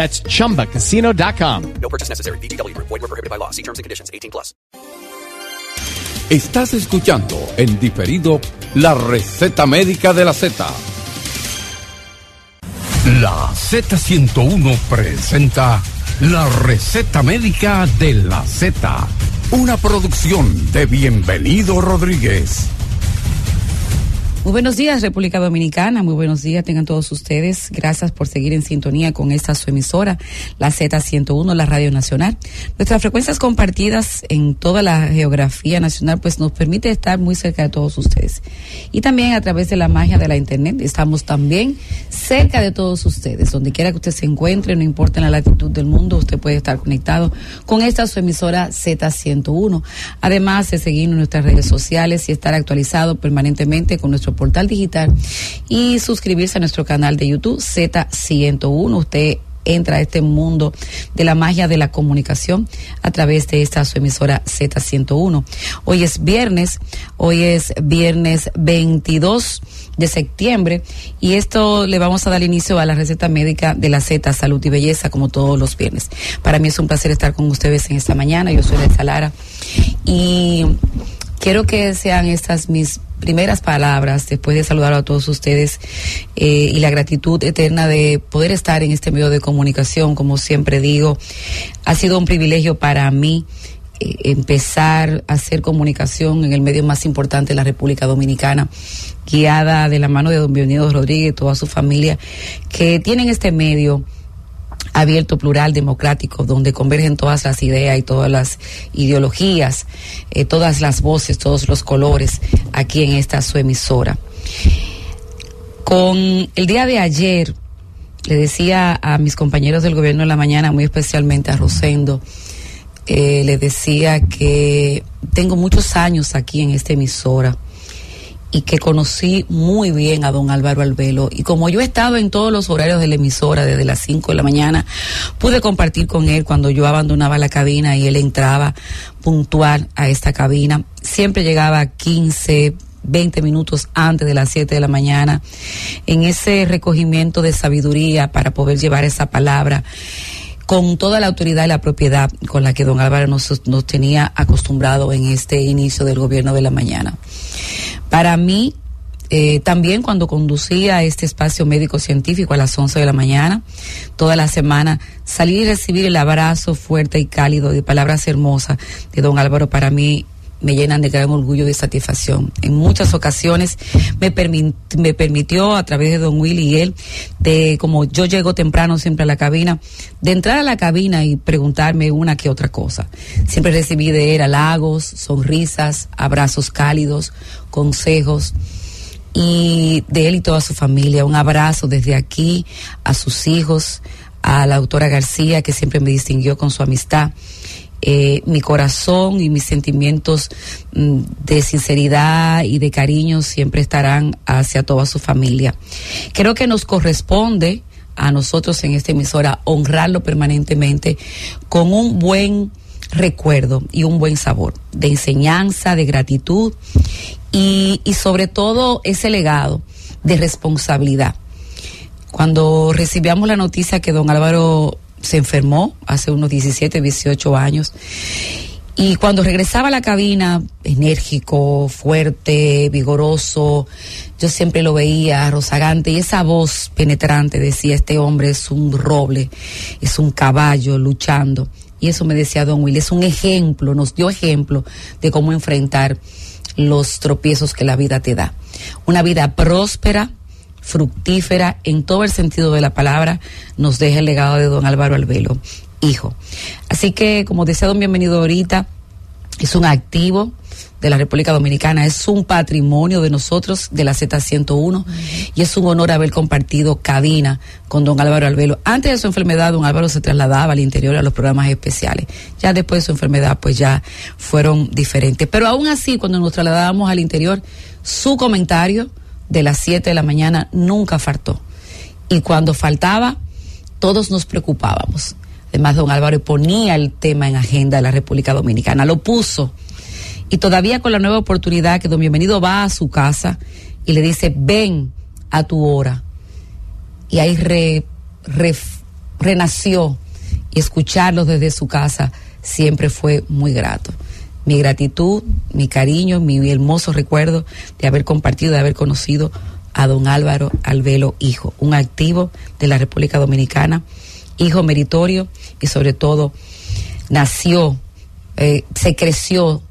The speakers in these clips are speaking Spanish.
That's chumbacasino.com. No purchase necessary. BGW. Void were prohibited by law. See terms and conditions. 18 plus. Estás escuchando en diferido la receta médica de la Z. La Z101 presenta la receta médica de la Z. Una producción de Bienvenido Rodríguez. Muy buenos días, República Dominicana. Muy buenos días, tengan todos ustedes. Gracias por seguir en sintonía con esta su emisora, la Z101, la Radio Nacional. Nuestras frecuencias compartidas en toda la geografía nacional, pues nos permite estar muy cerca de todos ustedes. Y también a través de la magia de la Internet, estamos también cerca de todos ustedes. Donde quiera que usted se encuentre, no importa la latitud del mundo, usted puede estar conectado con esta su emisora Z101. Además de seguirnos en nuestras redes sociales y estar actualizado permanentemente con nuestro portal digital y suscribirse a nuestro canal de YouTube Z101. Usted entra a este mundo de la magia de la comunicación a través de esta su emisora Z101. Hoy es viernes, hoy es viernes 22 de septiembre y esto le vamos a dar inicio a la receta médica de la Z Salud y Belleza como todos los viernes. Para mí es un placer estar con ustedes en esta mañana. Yo soy Elsa Lara y quiero que sean estas mis primeras palabras después de saludar a todos ustedes eh, y la gratitud eterna de poder estar en este medio de comunicación, como siempre digo, ha sido un privilegio para mí eh, empezar a hacer comunicación en el medio más importante de la República Dominicana, guiada de la mano de don Bienvenido Rodríguez y toda su familia, que tienen este medio abierto, plural, democrático, donde convergen todas las ideas y todas las ideologías, eh, todas las voces, todos los colores aquí en esta su emisora. Con el día de ayer, le decía a mis compañeros del gobierno de la mañana, muy especialmente a Rosendo, eh, le decía que tengo muchos años aquí en esta emisora y que conocí muy bien a don Álvaro Albelo. Y como yo he estado en todos los horarios de la emisora desde las 5 de la mañana, pude compartir con él cuando yo abandonaba la cabina y él entraba puntual a esta cabina. Siempre llegaba 15, 20 minutos antes de las 7 de la mañana en ese recogimiento de sabiduría para poder llevar esa palabra con toda la autoridad y la propiedad con la que don Álvaro nos, nos tenía acostumbrado en este inicio del gobierno de la mañana. Para mí, eh, también cuando conducía este espacio médico científico a las 11 de la mañana, toda la semana, salir y recibir el abrazo fuerte y cálido de palabras hermosas de don Álvaro. Para mí me llenan de gran orgullo y satisfacción. En muchas ocasiones me, me permitió a través de don Willy y él, de como yo llego temprano siempre a la cabina, de entrar a la cabina y preguntarme una que otra cosa. Siempre recibí de él halagos, sonrisas, abrazos cálidos, consejos y de él y toda su familia. Un abrazo desde aquí a sus hijos, a la autora García, que siempre me distinguió con su amistad. Eh, mi corazón y mis sentimientos mm, de sinceridad y de cariño siempre estarán hacia toda su familia. Creo que nos corresponde a nosotros en esta emisora honrarlo permanentemente con un buen recuerdo y un buen sabor de enseñanza, de gratitud y, y sobre todo ese legado de responsabilidad. Cuando recibíamos la noticia que don Álvaro se enfermó hace unos 17, 18 años. Y cuando regresaba a la cabina, enérgico, fuerte, vigoroso, yo siempre lo veía rozagante y esa voz penetrante decía, este hombre es un roble, es un caballo luchando Y eso me decía Don Will, es un ejemplo, nos dio ejemplo de cómo enfrentar los tropiezos que la vida te da. Una vida próspera, fructífera, en todo el sentido de la palabra, nos deja el legado de don Álvaro Albelo, hijo. Así que, como decía don Bienvenido ahorita, es un activo de la República Dominicana, es un patrimonio de nosotros, de la Z101, y es un honor haber compartido cabina con don Álvaro Albelo. Antes de su enfermedad, don Álvaro se trasladaba al interior a los programas especiales. Ya después de su enfermedad, pues ya fueron diferentes. Pero aún así, cuando nos trasladábamos al interior, su comentario de las 7 de la mañana nunca faltó. Y cuando faltaba, todos nos preocupábamos. Además, don Álvaro ponía el tema en agenda de la República Dominicana, lo puso y todavía con la nueva oportunidad que don Bienvenido va a su casa y le dice, ven a tu hora. Y ahí re, re, renació y escucharlo desde su casa siempre fue muy grato. Mi gratitud, mi cariño, mi hermoso recuerdo de haber compartido, de haber conocido a don Álvaro Albelo, hijo, un activo de la República Dominicana, hijo meritorio y sobre todo nació, eh, se creció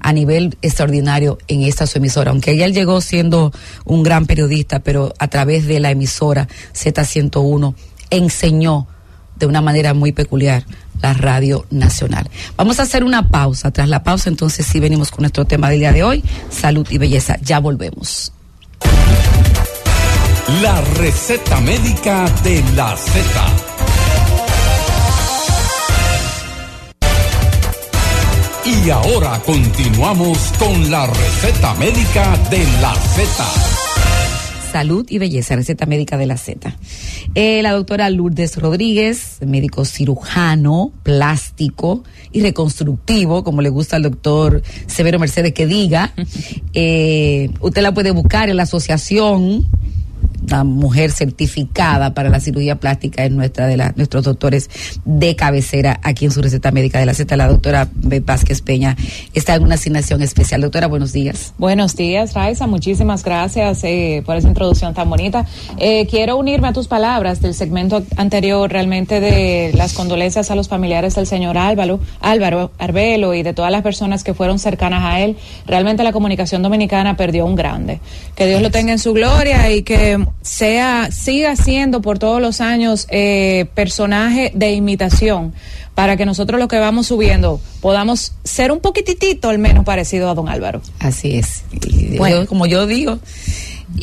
a nivel extraordinario en esta su emisora. Aunque ella llegó siendo un gran periodista, pero a través de la emisora Z101 enseñó de una manera muy peculiar la radio nacional. Vamos a hacer una pausa. Tras la pausa, entonces sí venimos con nuestro tema del día de hoy, salud y belleza. Ya volvemos. La receta médica de la Z. Y ahora continuamos con la receta médica de la Z. Salud y belleza, receta médica de la Z. Eh, la doctora Lourdes Rodríguez, médico cirujano, plástico y reconstructivo, como le gusta al doctor Severo Mercedes que diga. Eh, usted la puede buscar en la asociación una mujer certificada para la cirugía plástica es nuestra de la, nuestros doctores de cabecera aquí en su receta médica de la Z, la doctora Vázquez Peña, está en una asignación especial. Doctora, buenos días. Buenos días, Raiza, muchísimas gracias eh, por esa introducción tan bonita. Eh, quiero unirme a tus palabras del segmento anterior, realmente de las condolencias a los familiares del señor Álvaro, Álvaro Arbelo y de todas las personas que fueron cercanas a él. Realmente la comunicación dominicana perdió un grande. Que Dios lo tenga en su gloria y que sea, siga siendo por todos los años eh, personaje de imitación para que nosotros lo que vamos subiendo podamos ser un poquitito al menos parecido a don Álvaro. Así es. bueno, como yo digo,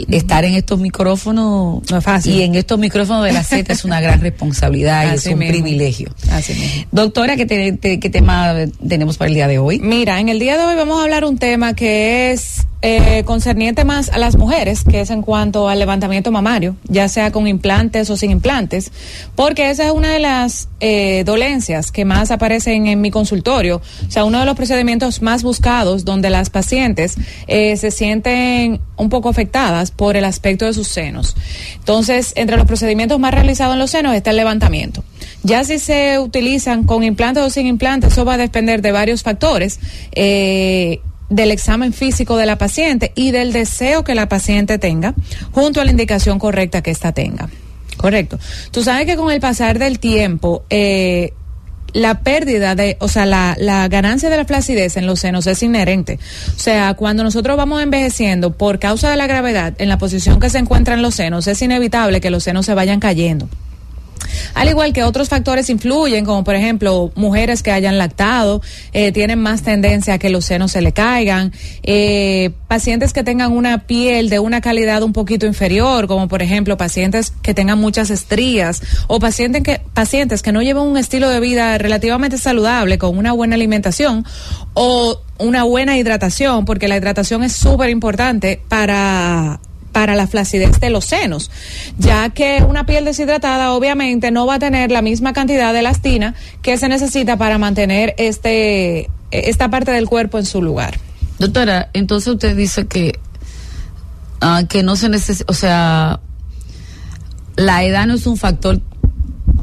estar en estos micrófonos no es fácil. y en estos micrófonos de la Z es una gran responsabilidad y es un privilegio. Así mismo. Doctora, ¿qué, te, te, ¿qué tema tenemos para el día de hoy? Mira, en el día de hoy vamos a hablar un tema que es eh, concerniente más a las mujeres, que es en cuanto al levantamiento mamario, ya sea con implantes o sin implantes, porque esa es una de las eh, dolencias que más aparecen en mi consultorio, o sea, uno de los procedimientos más buscados donde las pacientes eh, se sienten un poco afectadas por el aspecto de sus senos. Entonces, entre los procedimientos más realizados en los senos está el levantamiento. Ya si se utilizan con implantes o sin implantes, eso va a depender de varios factores. Eh, del examen físico de la paciente y del deseo que la paciente tenga, junto a la indicación correcta que ésta tenga. Correcto. Tú sabes que con el pasar del tiempo, eh, la pérdida de, o sea, la, la ganancia de la flacidez en los senos es inherente. O sea, cuando nosotros vamos envejeciendo por causa de la gravedad en la posición que se encuentran los senos, es inevitable que los senos se vayan cayendo. Al igual que otros factores influyen, como por ejemplo mujeres que hayan lactado, eh, tienen más tendencia a que los senos se le caigan, eh, pacientes que tengan una piel de una calidad un poquito inferior, como por ejemplo pacientes que tengan muchas estrías o pacientes que, pacientes que no llevan un estilo de vida relativamente saludable con una buena alimentación o una buena hidratación, porque la hidratación es súper importante para para la flacidez de los senos, ya que una piel deshidratada obviamente no va a tener la misma cantidad de elastina que se necesita para mantener este esta parte del cuerpo en su lugar. Doctora, entonces usted dice que uh, que no se necesita, o sea, la edad no es un factor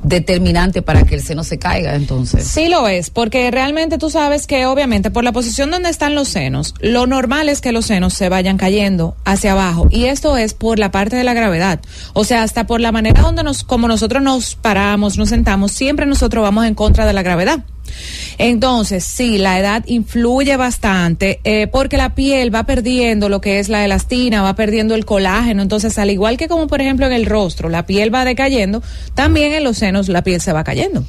determinante para que el seno se caiga entonces. Sí lo es, porque realmente tú sabes que obviamente por la posición donde están los senos, lo normal es que los senos se vayan cayendo hacia abajo y esto es por la parte de la gravedad. O sea, hasta por la manera donde nos como nosotros nos paramos, nos sentamos, siempre nosotros vamos en contra de la gravedad. Entonces, sí, la edad influye bastante eh, porque la piel va perdiendo lo que es la elastina, va perdiendo el colágeno. Entonces, al igual que como por ejemplo en el rostro, la piel va decayendo, también en los senos la piel se va cayendo.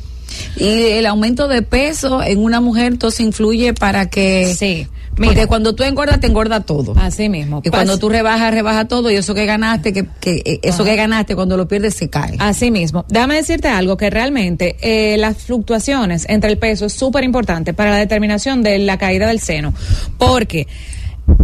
Y el aumento de peso en una mujer entonces influye para que... Sí. Porque Mira. cuando tú engordas, te engorda todo. Así mismo. Y cuando tú rebajas, rebaja todo y eso que ganaste, que, que eh, eso que ganaste cuando lo pierdes se cae. Así mismo. Déjame decirte algo, que realmente eh, las fluctuaciones entre el peso es súper importante para la determinación de la caída del seno. Porque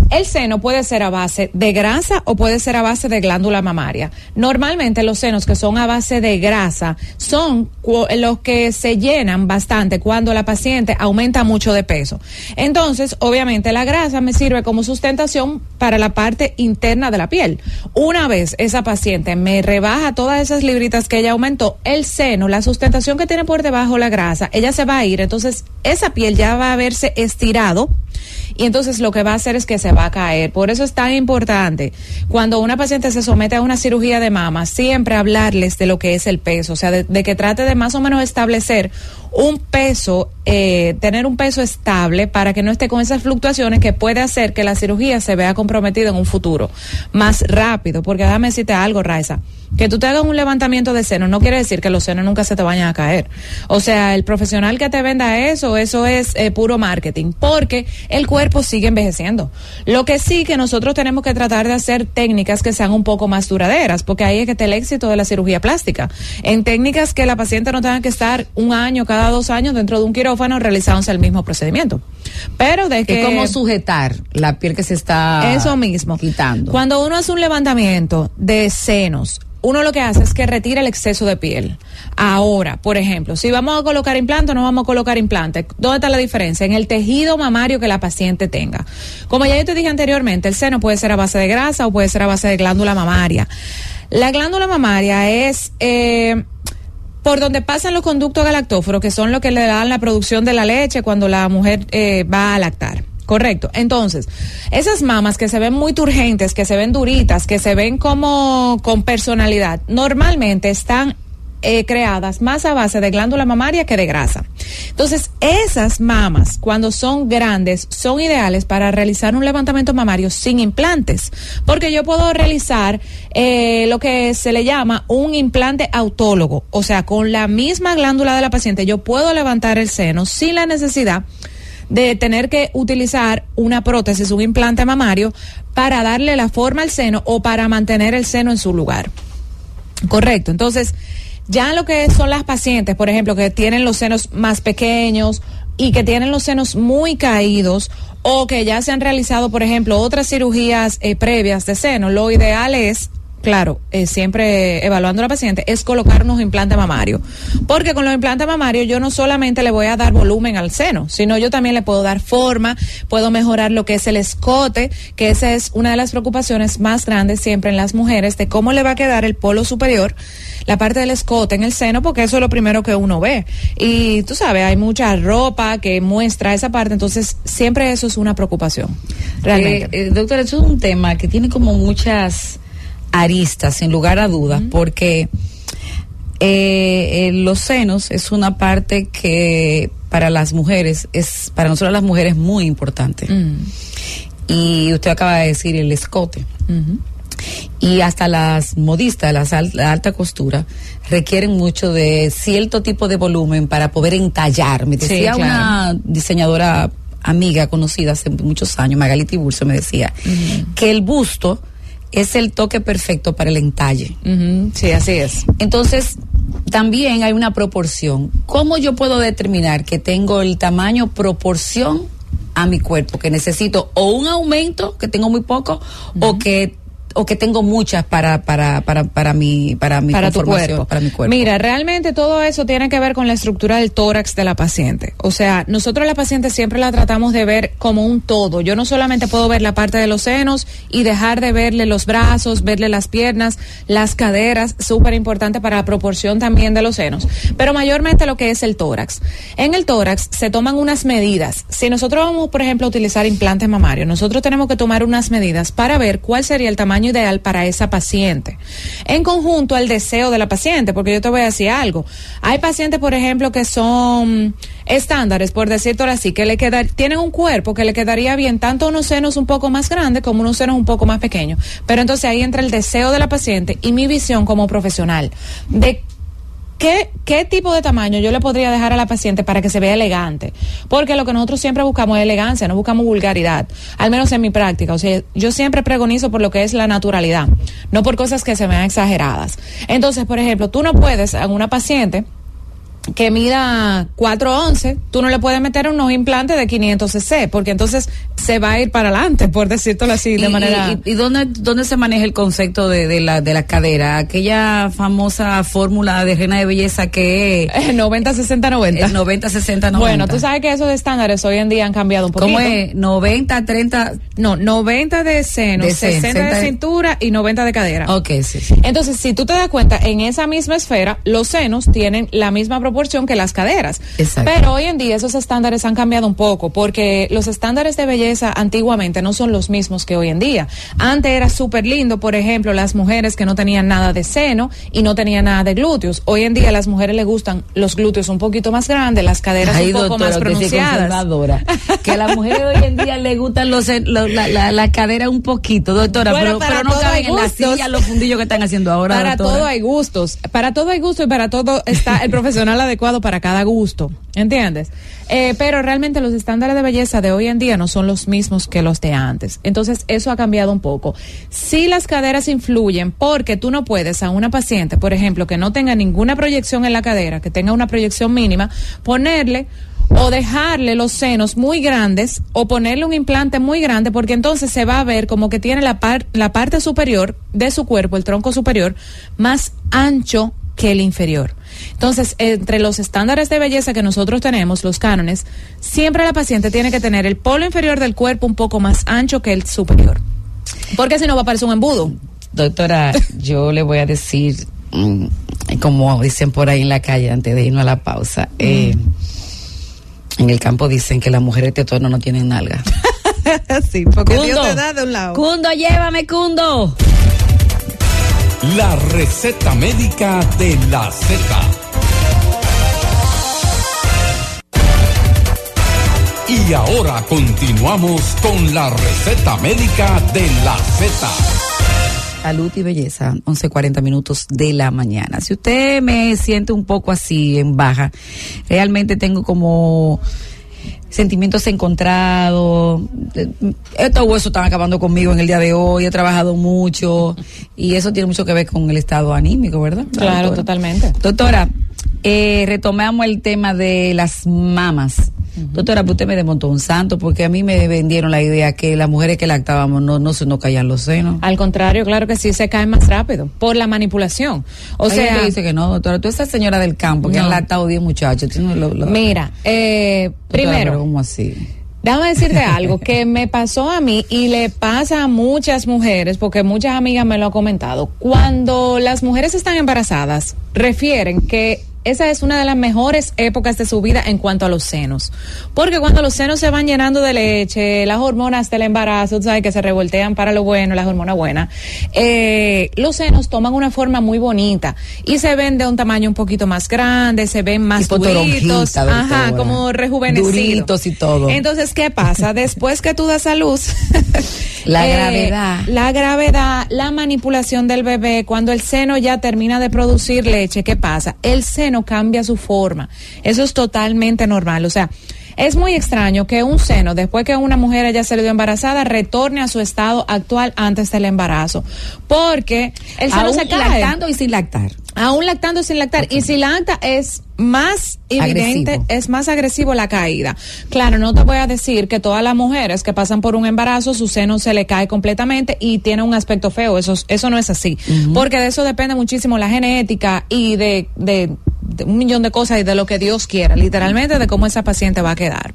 el seno puede ser a base de grasa o puede ser a base de glándula mamaria. Normalmente los senos que son a base de grasa son los que se llenan bastante cuando la paciente aumenta mucho de peso. Entonces, obviamente la grasa me sirve como sustentación para la parte interna de la piel. Una vez esa paciente me rebaja todas esas libritas que ella aumentó, el seno, la sustentación que tiene por debajo la grasa, ella se va a ir, entonces esa piel ya va a verse estirado y entonces lo que va a hacer es que se va a caer. Por eso es tan importante cuando una paciente se somete a una cirugía de mama, siempre hablarles de lo que es el peso, o sea, de, de que trate de más o menos establecer un peso, eh, tener un peso estable para que no esté con esas fluctuaciones que puede hacer que la cirugía se vea comprometida en un futuro más rápido. Porque déjame decirte algo, Raiza, que tú te hagas un levantamiento de seno no quiere decir que los senos nunca se te vayan a caer. O sea, el profesional que te venda eso, eso es eh, puro marketing, porque el cuerpo sigue envejeciendo. Lo que sí que nosotros tenemos que tratar de hacer técnicas que sean un poco más duraderas, porque ahí es que está el éxito de la cirugía plástica. En técnicas que la paciente no tenga que estar un año, cada dos años dentro de un quirófano realizándose el mismo procedimiento. Pero de que... Es como sujetar la piel que se está Eso mismo. quitando. Cuando uno hace un levantamiento de senos, uno lo que hace es que retira el exceso de piel. Ahora, por ejemplo, si vamos a colocar implante o no vamos a colocar implante, ¿dónde está la diferencia? En el tejido mamario que la paciente tenga. Como ya yo te dije anteriormente, el seno puede ser a base de grasa o puede ser a base de glándula mamaria. La glándula mamaria es... Eh, por donde pasan los conductos galactóforos, que son lo que le dan la producción de la leche cuando la mujer eh, va a lactar. Correcto. Entonces, esas mamas que se ven muy turgentes, que se ven duritas, que se ven como con personalidad, normalmente están eh, creadas más a base de glándula mamaria que de grasa. Entonces, esas mamas, cuando son grandes, son ideales para realizar un levantamiento mamario sin implantes, porque yo puedo realizar eh, lo que se le llama un implante autólogo, o sea, con la misma glándula de la paciente, yo puedo levantar el seno sin la necesidad de tener que utilizar una prótesis, un implante mamario, para darle la forma al seno o para mantener el seno en su lugar. Correcto. Entonces, ya lo que son las pacientes, por ejemplo, que tienen los senos más pequeños y que tienen los senos muy caídos o que ya se han realizado, por ejemplo, otras cirugías eh, previas de seno, lo ideal es claro, eh, siempre evaluando a la paciente, es colocar unos implantes mamarios. Porque con los implantes mamarios yo no solamente le voy a dar volumen al seno, sino yo también le puedo dar forma, puedo mejorar lo que es el escote, que esa es una de las preocupaciones más grandes siempre en las mujeres, de cómo le va a quedar el polo superior, la parte del escote en el seno, porque eso es lo primero que uno ve. Y tú sabes, hay mucha ropa que muestra esa parte, entonces siempre eso es una preocupación. Realmente. Eh, eh, doctora, eso es un tema que tiene como muchas aristas, sin lugar a dudas, porque eh, eh, los senos es una parte que para las mujeres, es para nosotros las mujeres muy importante. Mm. Y usted acaba de decir el escote. Y hasta las modistas, las al- la alta costura, requieren mucho de cierto tipo de volumen para poder entallar. Me Sí, decía claro. una diseñadora amiga conocida hace muchos años, Magali Tiburcio, me decía que el busto es el toque perfecto para el entalle. Sí, así es. Entonces, también hay una proporción. ¿Cómo yo puedo determinar que tengo el tamaño proporción a mi cuerpo? Que necesito o un aumento, que tengo muy poco, o que o que tengo muchas para para para para mi para mi para tu cuerpo. para mi cuerpo. Mira, realmente todo eso tiene que ver con la estructura del tórax de la paciente. O sea, nosotros la paciente siempre la tratamos de ver como un todo. Yo no solamente puedo ver la parte de los senos y dejar de verle los brazos, verle las piernas, las caderas, súper importante para la proporción también de los senos, pero mayormente lo que es el tórax. En el tórax se toman unas medidas. Si nosotros vamos, por ejemplo, a utilizar implantes mamarios, nosotros tenemos que tomar unas medidas para ver cuál sería el tamaño ideal para esa paciente. En conjunto al deseo de la paciente, porque yo te voy a decir algo. Hay pacientes, por ejemplo, que son estándares, por decirlo así, que le queda, tienen un cuerpo que le quedaría bien tanto unos senos un poco más grandes como unos senos un poco más pequeños. Pero entonces ahí entra el deseo de la paciente y mi visión como profesional de ¿Qué, ¿Qué tipo de tamaño yo le podría dejar a la paciente para que se vea elegante? Porque lo que nosotros siempre buscamos es elegancia, no buscamos vulgaridad, al menos en mi práctica. O sea, yo siempre pregonizo por lo que es la naturalidad, no por cosas que se vean exageradas. Entonces, por ejemplo, tú no puedes a una paciente que mida 411, tú no le puedes meter unos implantes de 500 cc, porque entonces se va a ir para adelante, por decirlo así, de ¿Y, manera... y, y dónde, dónde se maneja el concepto de, de la, de la cadera? Aquella famosa fórmula de reina de belleza que es 90, 60, 90. el 90, 60, 90. Bueno, tú sabes que esos estándares hoy en día han cambiado un poquito. ¿Cómo es? 90, 30. No, 90 de seno, De seno, 60 de 60 de- cintura y 90 de cadera. Ok, sí, sí. Entonces, si tú te das cuenta, en esa misma esfera, los senos tienen la misma proporción que las caderas. Exacto. Pero hoy en día esos estándares han cambiado un poco, porque los estándares de belleza antiguamente no son los mismos que hoy en día. Antes era súper lindo, por ejemplo, las mujeres que no tenían nada de seno y no tenían nada de glúteos. Hoy en día a las mujeres les gustan los glúteos un poquito más grandes, las caderas Ay, un poco doctora, más pronunciadas. Que a las mujeres hoy en día le gustan los, lo- la, la, la cadera un poquito, doctora, Bueno, pero, pero no caben en la silla los fundillos que están haciendo ahora. Para doctora. todo hay gustos. Para todo hay gusto y para todo está el profesional adecuado para cada gusto. ¿Entiendes? Eh, pero realmente los estándares de belleza de hoy en día no son los mismos que los de antes. Entonces, eso ha cambiado un poco. Sí, las caderas influyen porque tú no puedes a una paciente, por ejemplo, que no tenga ninguna proyección en la cadera, que tenga una proyección mínima, ponerle o dejarle los senos muy grandes o ponerle un implante muy grande porque entonces se va a ver como que tiene la, par- la parte superior de su cuerpo, el tronco superior, más ancho que el inferior. Entonces, entre los estándares de belleza que nosotros tenemos, los cánones, siempre la paciente tiene que tener el polo inferior del cuerpo un poco más ancho que el superior. Porque si no va a parecer un embudo. Doctora, yo le voy a decir, mm, como dicen por ahí en la calle antes de irnos a la pausa, eh, en el campo dicen que las mujeres de tono no tienen nalga. sí, porque Cundo, de un lado. Cundo, llévame, Cundo. La receta médica de la Z. Y ahora continuamos con la receta médica de la Z. Salud y belleza, 11.40 minutos de la mañana. Si usted me siente un poco así en baja, realmente tengo como sentimientos encontrados. Eh, Estos huesos están acabando conmigo en el día de hoy, he trabajado mucho y eso tiene mucho que ver con el estado anímico, ¿verdad? Claro, doctora? totalmente. Doctora, eh, retomamos el tema de las mamas. Doctora, pues usted me desmontó un santo porque a mí me vendieron la idea que las mujeres que lactábamos no, no se nos caían los senos. Al contrario, claro que sí, se cae más rápido por la manipulación. O Hay gente sea, que dice que no, doctora. Tú esa señora del campo que No. han lactado 10 muchachos. tú no lo- lo- mira, eh, Doctora, primero, ¿Cómo así? Déjame decirte algo que me pasó a mí y le pasa a muchas mujeres, porque muchas amigas me lo han comentado. Cuando las mujeres están embarazadas, refieren que esa es una de las mejores épocas de su vida en cuanto a los senos. Porque cuando los senos se van llenando de leche, las hormonas del embarazo, tú sabes que se revoltean para lo bueno, las hormonas buenas, eh, los senos toman una forma muy bonita y se ven de un tamaño un poquito más grande, se ven más Tipo duritos, ajá, como rejuvenecidos. Duritos y todo. Entonces, ¿qué pasa? Después que tú das a luz, La eh, gravedad. La gravedad, la manipulación del bebé, cuando el seno ya termina de producir leche, ¿qué pasa? El seno cambia su forma. Eso es totalmente normal. O sea, es muy extraño que un seno, después que una mujer haya salido embarazada, retorne a su estado actual antes del embarazo. Porque el seno Aún se cae. lactando y sin lactar. Aún lactando sin lactar. Y si lacta es más evidente, Agresivo. es más agresivo la caída. Claro, no te voy a decir que todas las mujeres que pasan por un embarazo, su seno se le cae completamente y tiene un aspecto feo. Eso, eso no es así. Porque de eso depende muchísimo la genética y de, de, un millón de cosas y de lo que Dios quiera, literalmente de cómo esa paciente va a quedar.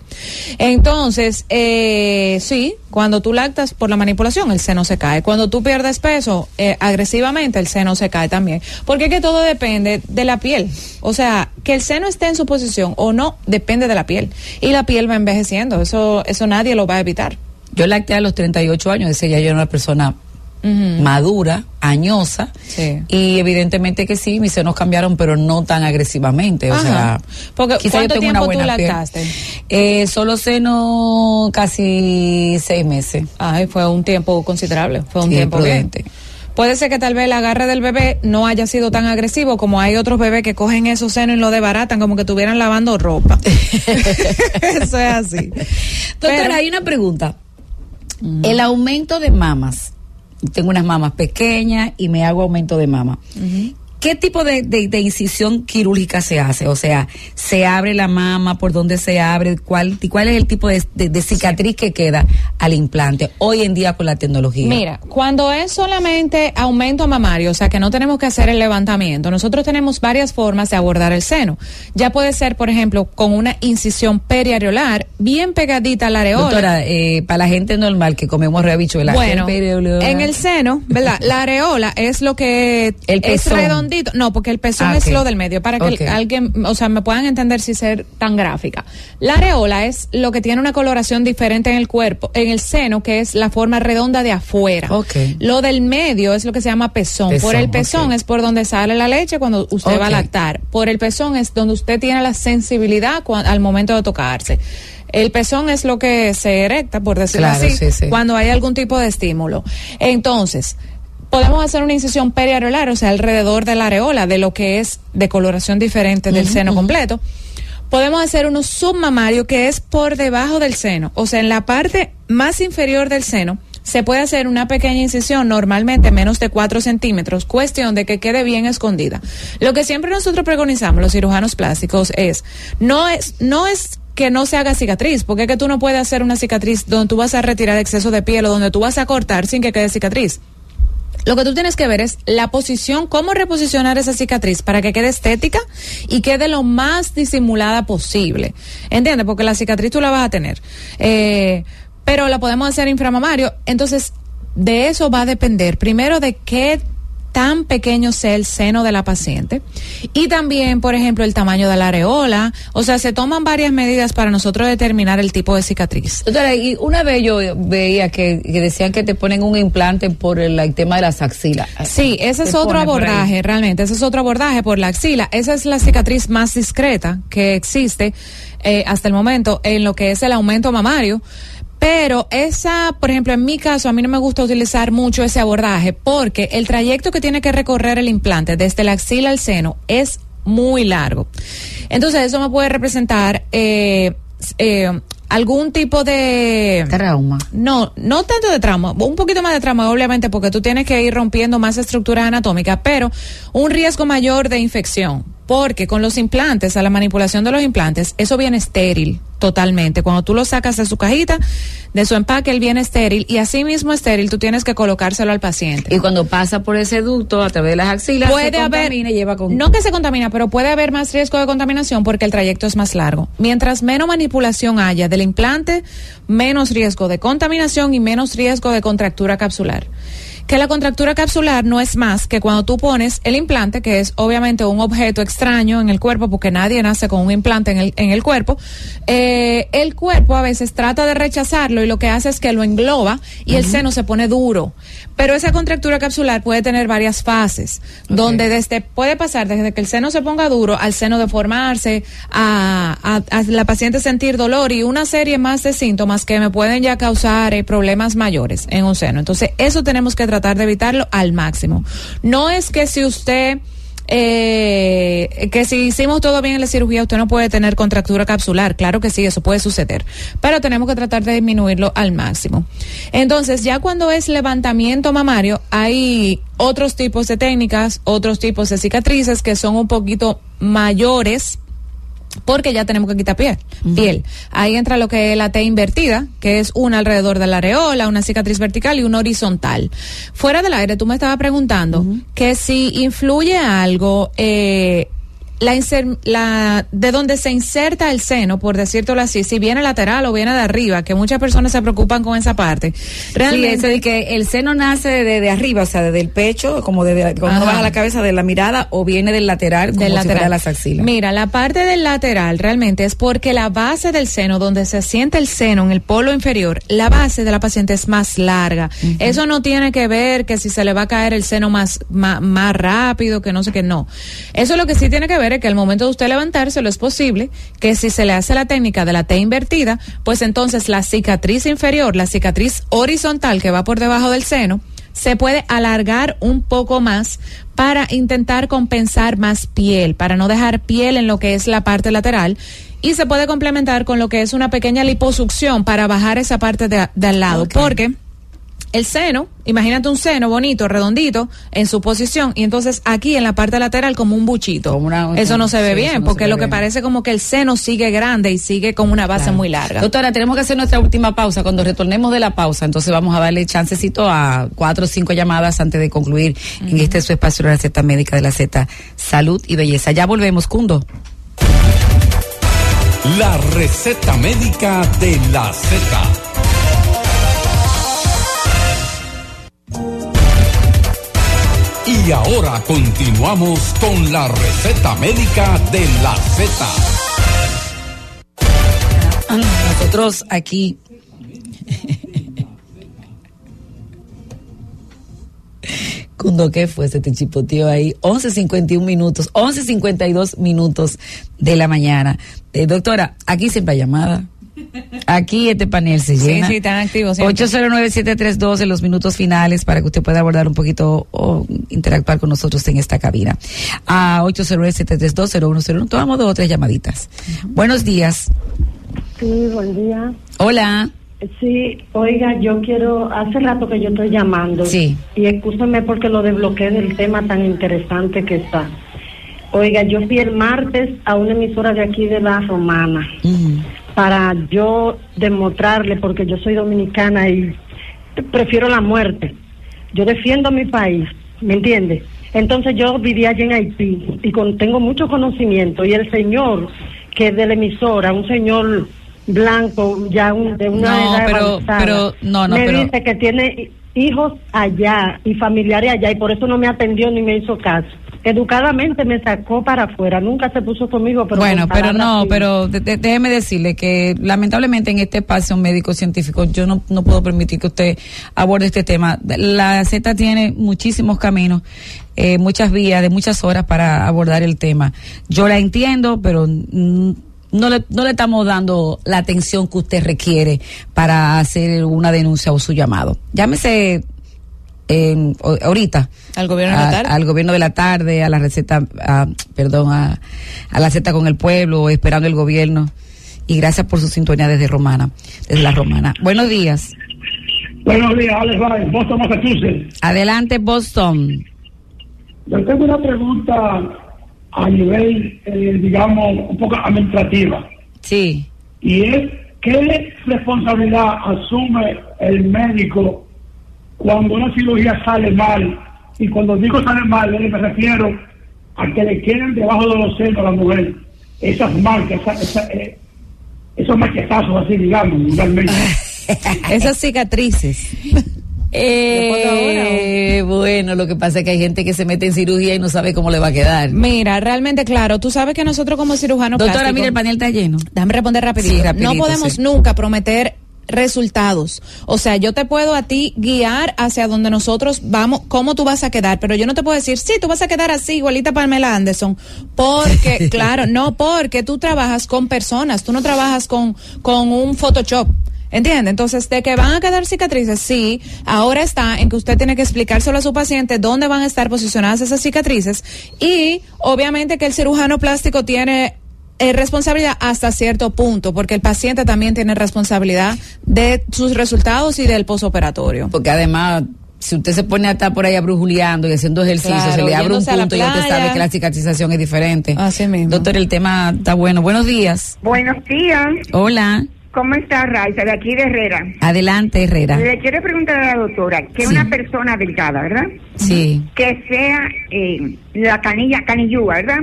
Entonces, eh, sí, cuando tú lactas por la manipulación, el seno se cae. Cuando tú pierdes peso eh, agresivamente, el seno se cae también. Porque es que todo depende de la piel. O sea, que el seno esté en su posición o no, depende de la piel. Y la piel va envejeciendo. Eso, eso nadie lo va a evitar. Yo lacté a los 38 años, decía ya yo era una persona madura, añosa, Sí. y evidentemente que sí, mis senos cambiaron, pero no tan agresivamente, o sea, Porque, quizá ¿cuánto yo tengo una tú buena lactaste? Eh, solo seno casi seis meses. Ay, fue un tiempo considerable, fue un Sí, tiempo prudente. bien. Puede ser que tal vez el agarre del bebé no haya sido tan agresivo como hay otros bebés que cogen esos senos y lo desbaratan como que estuvieran lavando ropa. Eso es así. Doctora, Pero- hay una pregunta. El aumento de mamas. Tengo unas mamas pequeñas y me hago aumento de mama. ¿Qué tipo de, de- de incisión quirúrgica se hace? O sea, ¿se abre la mama? ¿Por dónde se abre? ¿Cuál, ¿Cuál es el tipo de, cicatriz que queda al implante hoy en día con la tecnología? Mira, cuando es solamente aumento mamario, o sea que no tenemos que hacer el levantamiento, nosotros tenemos varias formas de abordar el seno. Ya puede ser, por ejemplo, con una incisión periareolar bien pegadita a la areola. Doctora, eh, para la gente normal que comemos rehabichuela, Bueno, en el seno, ¿verdad? La areola es lo que El es pezón. No, porque el pezón Ah, es lo del medio, para que alguien, o sea, me puedan entender si ser tan gráfica. La areola es lo que tiene una coloración diferente en el cuerpo, en el seno, que es la forma redonda de afuera. Lo del medio es lo que se llama pezón. por el pezón es por donde sale la leche cuando usted va a lactar. Por el pezón es donde usted tiene la sensibilidad al momento de tocarse. El pezón es lo que se erecta, por decirlo Claro, así, sí, sí. cuando hay algún tipo de estímulo. Entonces, podemos hacer una incisión periareolar, o sea, alrededor de la areola, de lo que es de coloración diferente del seno completo. Podemos hacer uno submamario que es por debajo del seno, o sea, en la parte más inferior del seno. Se puede hacer una pequeña incisión, normalmente menos de 4 centímetros, cuestión de que quede bien escondida. Lo que siempre nosotros preconizamos, los cirujanos plásticos, es, no es, no es que no se haga cicatriz, porque es que tú no puedes hacer una cicatriz donde tú vas a retirar exceso de piel o donde tú vas a cortar sin que quede cicatriz. Lo que tú tienes que ver es la posición, cómo reposicionar esa cicatriz para que quede estética y quede lo más disimulada posible. ¿Entiendes? Porque la cicatriz tú la vas a tener. Eh, pero la podemos hacer inframamario. Entonces, de eso va a depender, primero, de qué tan pequeño sea el seno de la paciente y también, por ejemplo, el tamaño de la areola. O sea, se toman varias medidas para nosotros determinar el tipo de cicatriz. Doctora, y una vez yo veía que, que decían que te ponen un implante por el, el tema de las axilas. Sí, ese es otro abordaje, realmente. Ese es otro abordaje por la axila. Esa es la cicatriz más discreta que existe eh, hasta el momento en lo que es el aumento mamario. Pero esa, por ejemplo, en mi caso, a mí no me gusta utilizar mucho ese abordaje porque el trayecto que tiene que recorrer el implante desde la axila al seno es muy largo. Entonces, eso me puede representar eh, eh, algún tipo de... Trauma. No, no tanto de trauma, un poquito más de trauma, obviamente, porque tú tienes que ir rompiendo más estructuras anatómicas, pero un riesgo mayor de infección, porque con los implantes, a la manipulación de los implantes, eso viene estéril totalmente. Cuando tú lo sacas de su cajita, de su empaque, él viene estéril y así mismo estéril, tú tienes que colocárselo al paciente. Y cuando pasa por ese ducto a través de las axilas, Puede se haber, contamina y lleva con... no que se contamina, pero puede haber más riesgo de contaminación porque el trayecto es más largo. Mientras menos manipulación haya del implante, menos riesgo de contaminación y menos riesgo de contractura capsular. Que la contractura capsular no es más que cuando tú pones el implante, que es obviamente un objeto extraño en el cuerpo, porque nadie nace con un implante en el, en el cuerpo, eh, el cuerpo a veces trata de rechazarlo y lo que hace es que lo engloba y el seno se pone duro. Pero esa contractura capsular puede tener varias fases, donde desde puede pasar desde que el seno se ponga duro al seno deformarse, a, a- a la paciente sentir dolor y una serie más de síntomas que me pueden ya causar eh, problemas mayores en un seno. Entonces, eso tenemos que tratar de evitarlo al máximo. No es que si usted eh, que si hicimos todo bien en la cirugía, usted no puede tener contractura capsular. Claro que sí, eso puede suceder. Pero tenemos que tratar de disminuirlo al máximo. Entonces, ya cuando es levantamiento mamario, hay otros tipos de técnicas, otros tipos de cicatrices que son un poquito mayores porque ya tenemos que quitar piel. piel. Ahí entra lo que es la T invertida, que es una alrededor de la areola, una cicatriz vertical y una horizontal. Fuera del aire, tú me estabas preguntando que si influye algo eh, la, inser- la de donde se inserta el seno, por decírtelo así, si viene lateral o viene de arriba, que muchas personas se preocupan con esa parte. Sí, Realmente eso de que el seno nace de, de arriba, o sea, desde el pecho, como de, cuando uno baja la cabeza de la mirada, o viene del lateral, como del si lateral. fuera las axilas. Mira, la parte del lateral realmente es porque la base del seno, donde se siente el seno en el polo inferior, la base de la paciente es más larga. Eso no tiene que ver que si se le va a caer el seno más, más, más rápido, que no sé qué, no. Eso lo que sí tiene que ver que al momento de usted levantarse, lo es posible que si se le hace la técnica de la T invertida, pues entonces la cicatriz inferior, la cicatriz horizontal que va por debajo del seno, se puede alargar un poco más para intentar compensar más piel, para no dejar piel en lo que es la parte lateral. Y se puede complementar con lo que es una pequeña liposucción para bajar esa parte de, de al lado. Porque el seno, imagínate un seno bonito, redondito, en su posición, y entonces aquí en la parte lateral como un buchito. Como una- eso no se ve sí, bien, no porque lo que bien. parece como que el seno sigue grande y sigue con una base Claro. muy larga. Doctora, tenemos que hacer nuestra última pausa. Cuando retornemos de la pausa, entonces vamos a darle chancecito a cuatro o cinco llamadas antes de concluir en este su espacio de la receta médica de la Z Salud y Belleza. Ya volvemos, Cundo. La receta médica de la Z. Y ahora continuamos con la receta médica de la Z. Nosotros aquí. Cuando qué fue ese te chipoteó ahí, 11.51 minutos, 11.52 minutos de la mañana. Eh, doctora, aquí siempre hay llamada. Aquí este panel se Sí, llena. sí, están activos siempre. 809-732 en los minutos finales para que usted pueda abordar un poquito o interactuar con nosotros en esta cabina. A 809-732-0101. Tomamos dos o tres llamaditas. Buenos días. Sí, buen día. Hola. Sí, oiga, yo quiero, hace rato que yo estoy llamando. Sí. Y escúchame porque lo desbloqueé del tema tan interesante que está. Oiga, yo fui el martes a una emisora de aquí de La Romana Ujú. Para yo demostrarle, porque yo soy dominicana y prefiero la muerte. Yo defiendo mi país, ¿me entiende? Entonces yo vivía allí en Haití y con, tengo mucho conocimiento y el señor que es de la emisora, un señor blanco, ya un- de una No, edad pero- avanzada, pero- no, no, me pero- dice que tiene hijos allá y familiares allá y por eso no me atendió ni me hizo caso. Educadamente me sacó para afuera, nunca se puso conmigo, pero bueno, con pero no, pero de- de- déjeme decirle que lamentablemente en este espacio médico científico yo no, no puedo permitir que usted aborde este tema. La Z tiene muchísimos caminos, eh, muchas vías, de muchas horas para abordar el tema. Yo la entiendo, pero mm, no le, no le estamos dando la atención que usted requiere para hacer una denuncia o su llamado. Llámese eh, ahorita Al gobierno de la a- tarde. al gobierno de la tarde, a la receta, a- perdón, a, a la receta con el pueblo, esperando el gobierno. Y gracias por su sintonía desde Romana, desde la Romana. Buenos días. Buenos días, Alex Valle, Boston, Massachusetts. Adelante, Boston. Yo tengo una pregunta a nivel, eh, digamos, un poco administrativa. Sí. Y es, ¿qué responsabilidad asume el médico cuando una cirugía sale mal? Y cuando digo sale mal, me refiero a que le queden debajo de los senos a la mujer esas marcas, esa- esa, eh, esos marquetazos así, digamos, vulgarmente. Esas cicatrices. Eh, bueno, lo que pasa es que hay gente que se mete en cirugía y no sabe cómo le va a quedar. Mira, realmente claro, tú sabes que nosotros como cirujanos Doctora, plásticos- mira, el panel está lleno. Déjame responder rapidito. Sí, rapidito, no podemos sí. nunca prometer resultados. O sea, yo te puedo a ti guiar hacia donde nosotros vamos, cómo tú vas a quedar, pero yo no te puedo decir, sí, tú vas a quedar así, igualita Pamela Anderson, porque, claro, no, porque tú trabajas con personas, tú no trabajas con, con un Photoshop. ¿Entiende? Entonces, de que van a quedar cicatrices, sí, ahora está en que usted tiene que explicárselo a su paciente dónde van a estar posicionadas esas cicatrices y obviamente que el cirujano plástico tiene eh, responsabilidad hasta cierto punto, porque el paciente también tiene responsabilidad de sus resultados y del posoperatorio. Porque además, si usted se pone a estar por ahí abrujuleando y haciendo ejercicio, Claro, se le abre un punto y ya usted sabe que la cicatrización es diferente. Así mismo. Doctor, el tema está bueno. Buenos días. Buenos días. Hola. ¿Cómo está Raiza? De aquí de Herrera. Adelante, Herrera. Le quiero preguntar a la doctora, que Sí. una persona delgada, ¿verdad? Sí. Que sea eh, la canilla, canillúa, ¿verdad?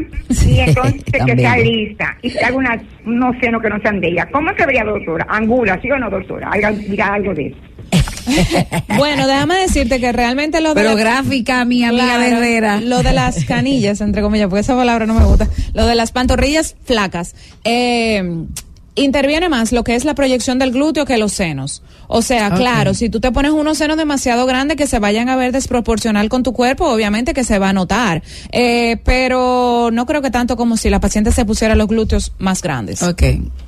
Y entonces que sea lista y que haga una, unos senos que no sean de ella. ¿Cómo se vería, doctora? Angula, ¿sí o no, doctora? Haga, diga algo de eso. Bueno, déjame decirte que realmente lo de Pero la- gráfica, mi amiga de Herrera. Lo de las canillas, entre comillas, porque esa palabra no me gusta. Lo de las pantorrillas flacas. Eh, interviene más lo que es la proyección del glúteo que los senos. O sea, claro, si tú te pones unos senos demasiado grandes que se vayan a ver desproporcional con tu cuerpo, obviamente que se va a notar. Eh, pero no creo que tanto como si la paciente se pusiera los glúteos más grandes. Ok.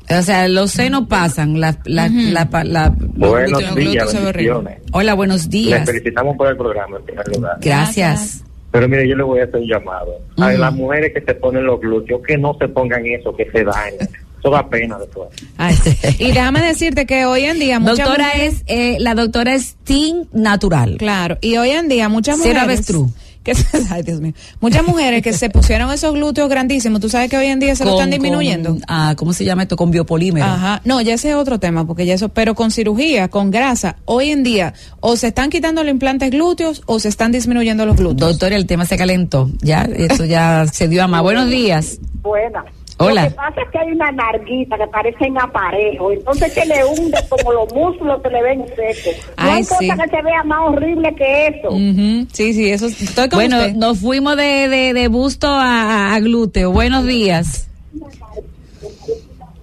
O sea, los senos pasan, la, la, la, la- los Buenos glúteos- días, se ve horrible. bendiciones. Hola, buenos Les días. felicitamos por el programa, en primer lugar. Gracias. Pero mire, yo le voy a hacer un llamado. A las mujeres que se ponen los glúteos, que no se pongan eso, que se dañen. Eso da pena después. Ay, y déjame decirte que hoy en día muchas Doctora mujeres- es, eh, la doctora es Team Natural. Claro, y hoy en día muchas mujeres avestruz. que se- ay Dios mío, muchas mujeres que se pusieron esos glúteos grandísimos, tú sabes que hoy en día se lo están disminuyendo. con, ah, ¿Cómo se llama esto? Con biopolímero. Ajá, no, ya ese es otro tema, porque ya eso, pero con cirugía, con grasa, hoy en día, o se están quitando los implantes glúteos o se están disminuyendo los glúteos. Doctora, el tema se calentó. Ya, esto ya se dio a más. Buenos días. Buena. Hola. Lo que pasa es que hay una narguita que parecen aparejos, entonces que le hunde como los músculos que le ven secos. No Ay, hay cosa sí. que se vea más horrible que eso. Sí, sí, eso estoy con Bueno, usted. nos fuimos de, de, de busto a, a glúteo. Buenos días.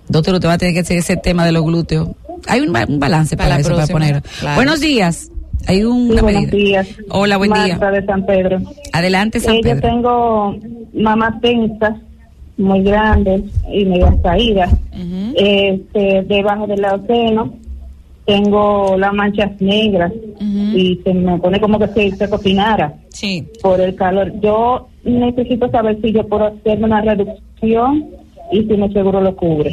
Doctor, usted va a tener que hacer ese tema de los glúteos. Hay un, ba- un balance Para eso, para poner. claro. Buenos días. Hay un, Sí, una buenos medida. días. Hola, buen Marta día. de San Pedro. Adelante, San Eh, yo Pedro. tengo mamá tensa, muy grande y media caída. este, debajo del seno tengo las manchas negras y se me pone como que si se cocinara Sí. por el calor. Yo necesito saber si yo puedo hacerme una reducción y si mi seguro lo cubre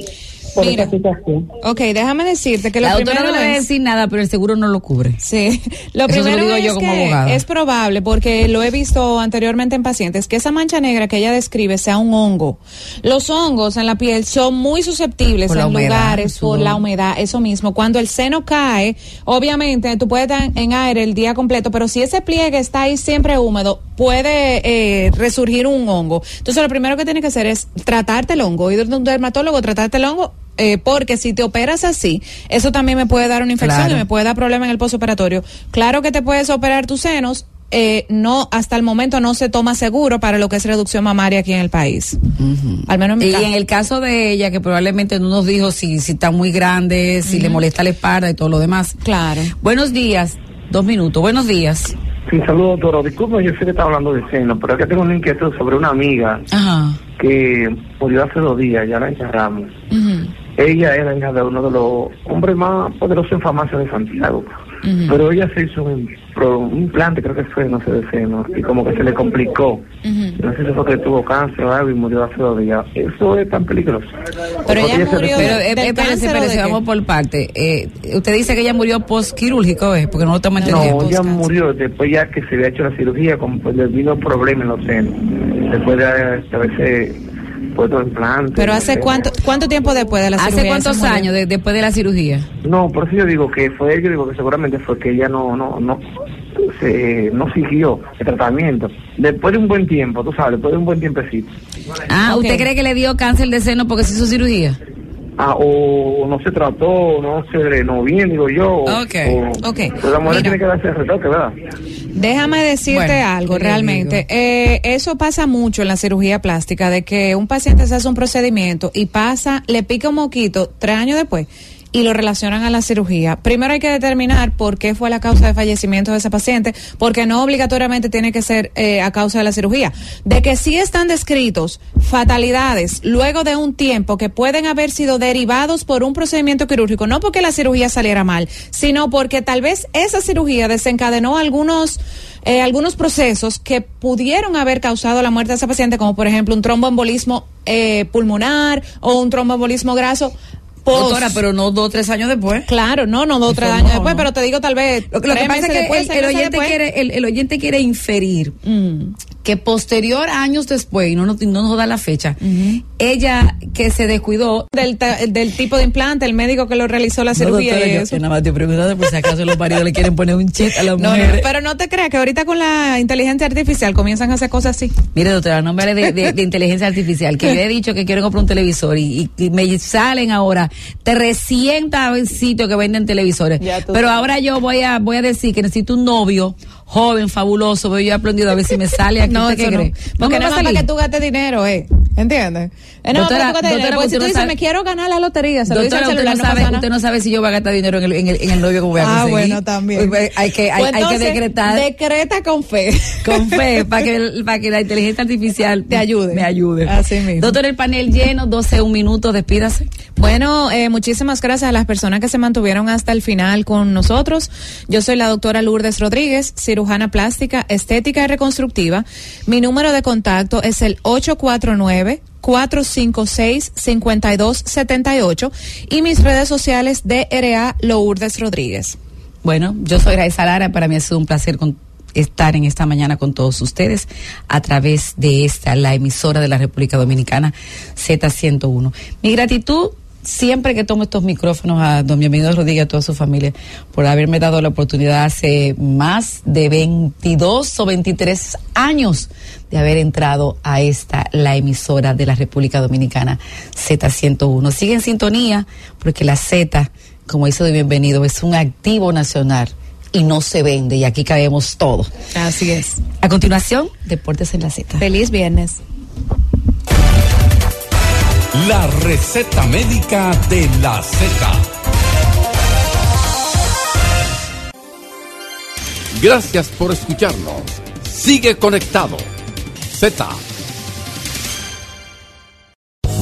por Mira. situación. Ok, déjame decirte que lo La doctora primero no debe es- decir nada, pero el seguro no lo cubre. Sí, lo Eso se lo primero digo es yo como que abogada. es probable, porque lo he visto anteriormente en pacientes, que esa mancha negra que ella describe sea un hongo. Los hongos en la piel son muy susceptibles Por en humedad, lugares por la humedad, eso mismo. Cuando el seno cae, obviamente tú puedes estar en aire el día completo, pero si ese pliegue está ahí siempre húmedo, puede eh, resurgir un hongo. Entonces lo primero que tienes que hacer es tratarte el hongo, ir a un dermatólogo, tratarte el hongo. Eh, porque si te operas así, eso también me puede dar una infección Claro. y me puede dar problema en el postoperatorio. Claro que te puedes operar tus senos, eh, no hasta el momento no se toma seguro para lo que es reducción mamaria aquí en el país. Al menos en mi Y caso. en el caso de ella, que probablemente no nos dijo si, si está muy grande, si le molesta la espalda y todo lo demás. Claro. Buenos días. Dos minutos. Buenos días. Sí, saludos, doctor. Disculpe, yo sé que está hablando de seno, pero es que tengo una inquietud sobre una amiga Ajá. que murió hace dos días, ya la encerramos. Ella era hija de uno de los hombres más poderosos en farmacia de Santiago. Pero ella se hizo un, un implante, creo que fue, no sé, de seno, y como que se le complicó. No sé si fue que tuvo cáncer o algo y murió hace dos días. Eso es tan peligroso. Pero ella murió Pero eh, vamos por parte. Eh, usted dice que ella murió postquirúrgico, ¿eh? Porque no lo estamos No, entendiendo. ella murió después ya que se había hecho la cirugía, como pues le vino problema en los senos. Después de haberse puesto implante. Pero hace cuánto cuánto tiempo después de la cirugía. ¿Hace cuántos años de- después de la cirugía? No, por eso yo digo que fue, yo digo que seguramente fue que ella no, no, no, se, no siguió el tratamiento. Después de un buen tiempo, tú sabes, después de un buen tiempecito. Ah. ¿usted cree que le dio cáncer de seno porque se hizo cirugía? Ah, o no se trató, no se drenó bien, digo yo. o- Ok. o- Ok, Pero la mujer mira. tiene que darse el retoque, ¿verdad? Déjame decirte Bueno, algo, ¿qué le realmente. Eh, eso pasa mucho en la cirugía plástica, de que un paciente se hace un procedimiento y pasa, le pica un moquito tres años después y lo relacionan a la cirugía. Primero hay que determinar por qué fue la causa de fallecimiento de ese paciente, porque no obligatoriamente tiene que ser eh, a causa de la cirugía. De que sí están descritos fatalidades luego de un tiempo que pueden haber sido derivados por un procedimiento quirúrgico, no porque la cirugía saliera mal, sino porque tal vez esa cirugía desencadenó algunos eh, algunos procesos que pudieron haber causado la muerte de esa paciente, como por ejemplo un tromboembolismo eh, pulmonar o un tromboembolismo graso. Post- Doctora, pero no dos o tres años después. Claro, no, no dos o tres años no, después, no. pero te digo tal vez. Lo, que- lo que tres pasa es que después, el, el oyente después. quiere, el, el oyente quiere inferir Mm. Que posterior, años después, y no nos, no nos da la fecha, ella que se descuidó. Del, ta- del tipo de implante, el médico que lo realizó la No, cirugía doctora, y eso. yo nada más estoy preguntando por si acaso los maridos le quieren poner un check a las No, no, mujeres. pero no te creas que ahorita con la inteligencia artificial comienzan a hacer cosas así. Mire, doctora, no me hable de, de- de inteligencia artificial, que yo he dicho que quiero comprar un televisor y, y- y me salen ahora 300 sitios que venden televisores. Pero sabes. ahora yo voy a voy a decir que necesito un novio joven, fabuloso, veo yo he aprendido a ver si me sale aquí. No, ¿Usted eso qué no. Porque no es para salir? que tú gastes dinero, ¿eh? ¿Entiendes? Eh, no, Doctora, dinero. doctora, si tú dices, sabe- me quiero ganar la lotería, se lo dice Doctora, al usted no, no sabe, pasa nada. usted no sabe si yo voy a gastar dinero en el, en el, en el novio que voy a Ah, conseguir. bueno, también. Pues, Hay que, hay, Pues hay que decretar Decreta con fe. con fe para que, para que la inteligencia artificial Te ayude. Me ayude. Así mismo. Doctor, el panel lleno, 12, un minuto, despídase. Bueno, eh, muchísimas gracias a las personas que se mantuvieron hasta el final con nosotros. Yo soy la doctora Lourdes Rodríguez, cirujana plástica, estética y reconstructiva. Mi número de contacto es el 849 456-5278 y mis redes sociales DRA Lourdes Rodríguez. Bueno, yo soy Raiza Lara, para mí ha sido un placer estar en esta mañana con todos ustedes a través de esta, la emisora de la República Dominicana, Z101. Mi gratitud siempre que tomo estos micrófonos a don Bienvenido Rodríguez y a toda su familia por haberme dado la oportunidad hace más de 22 o 23 años de haber entrado a esta, la emisora de la República Dominicana, Z101. Sigue en sintonía porque la Z, como dice de Bienvenido, es un activo nacional y no se vende y aquí cabemos todos. Así es. A continuación, Deportes en la Z. Feliz viernes. La receta médica de la Z. Gracias por escucharnos. Sigue conectado. Z.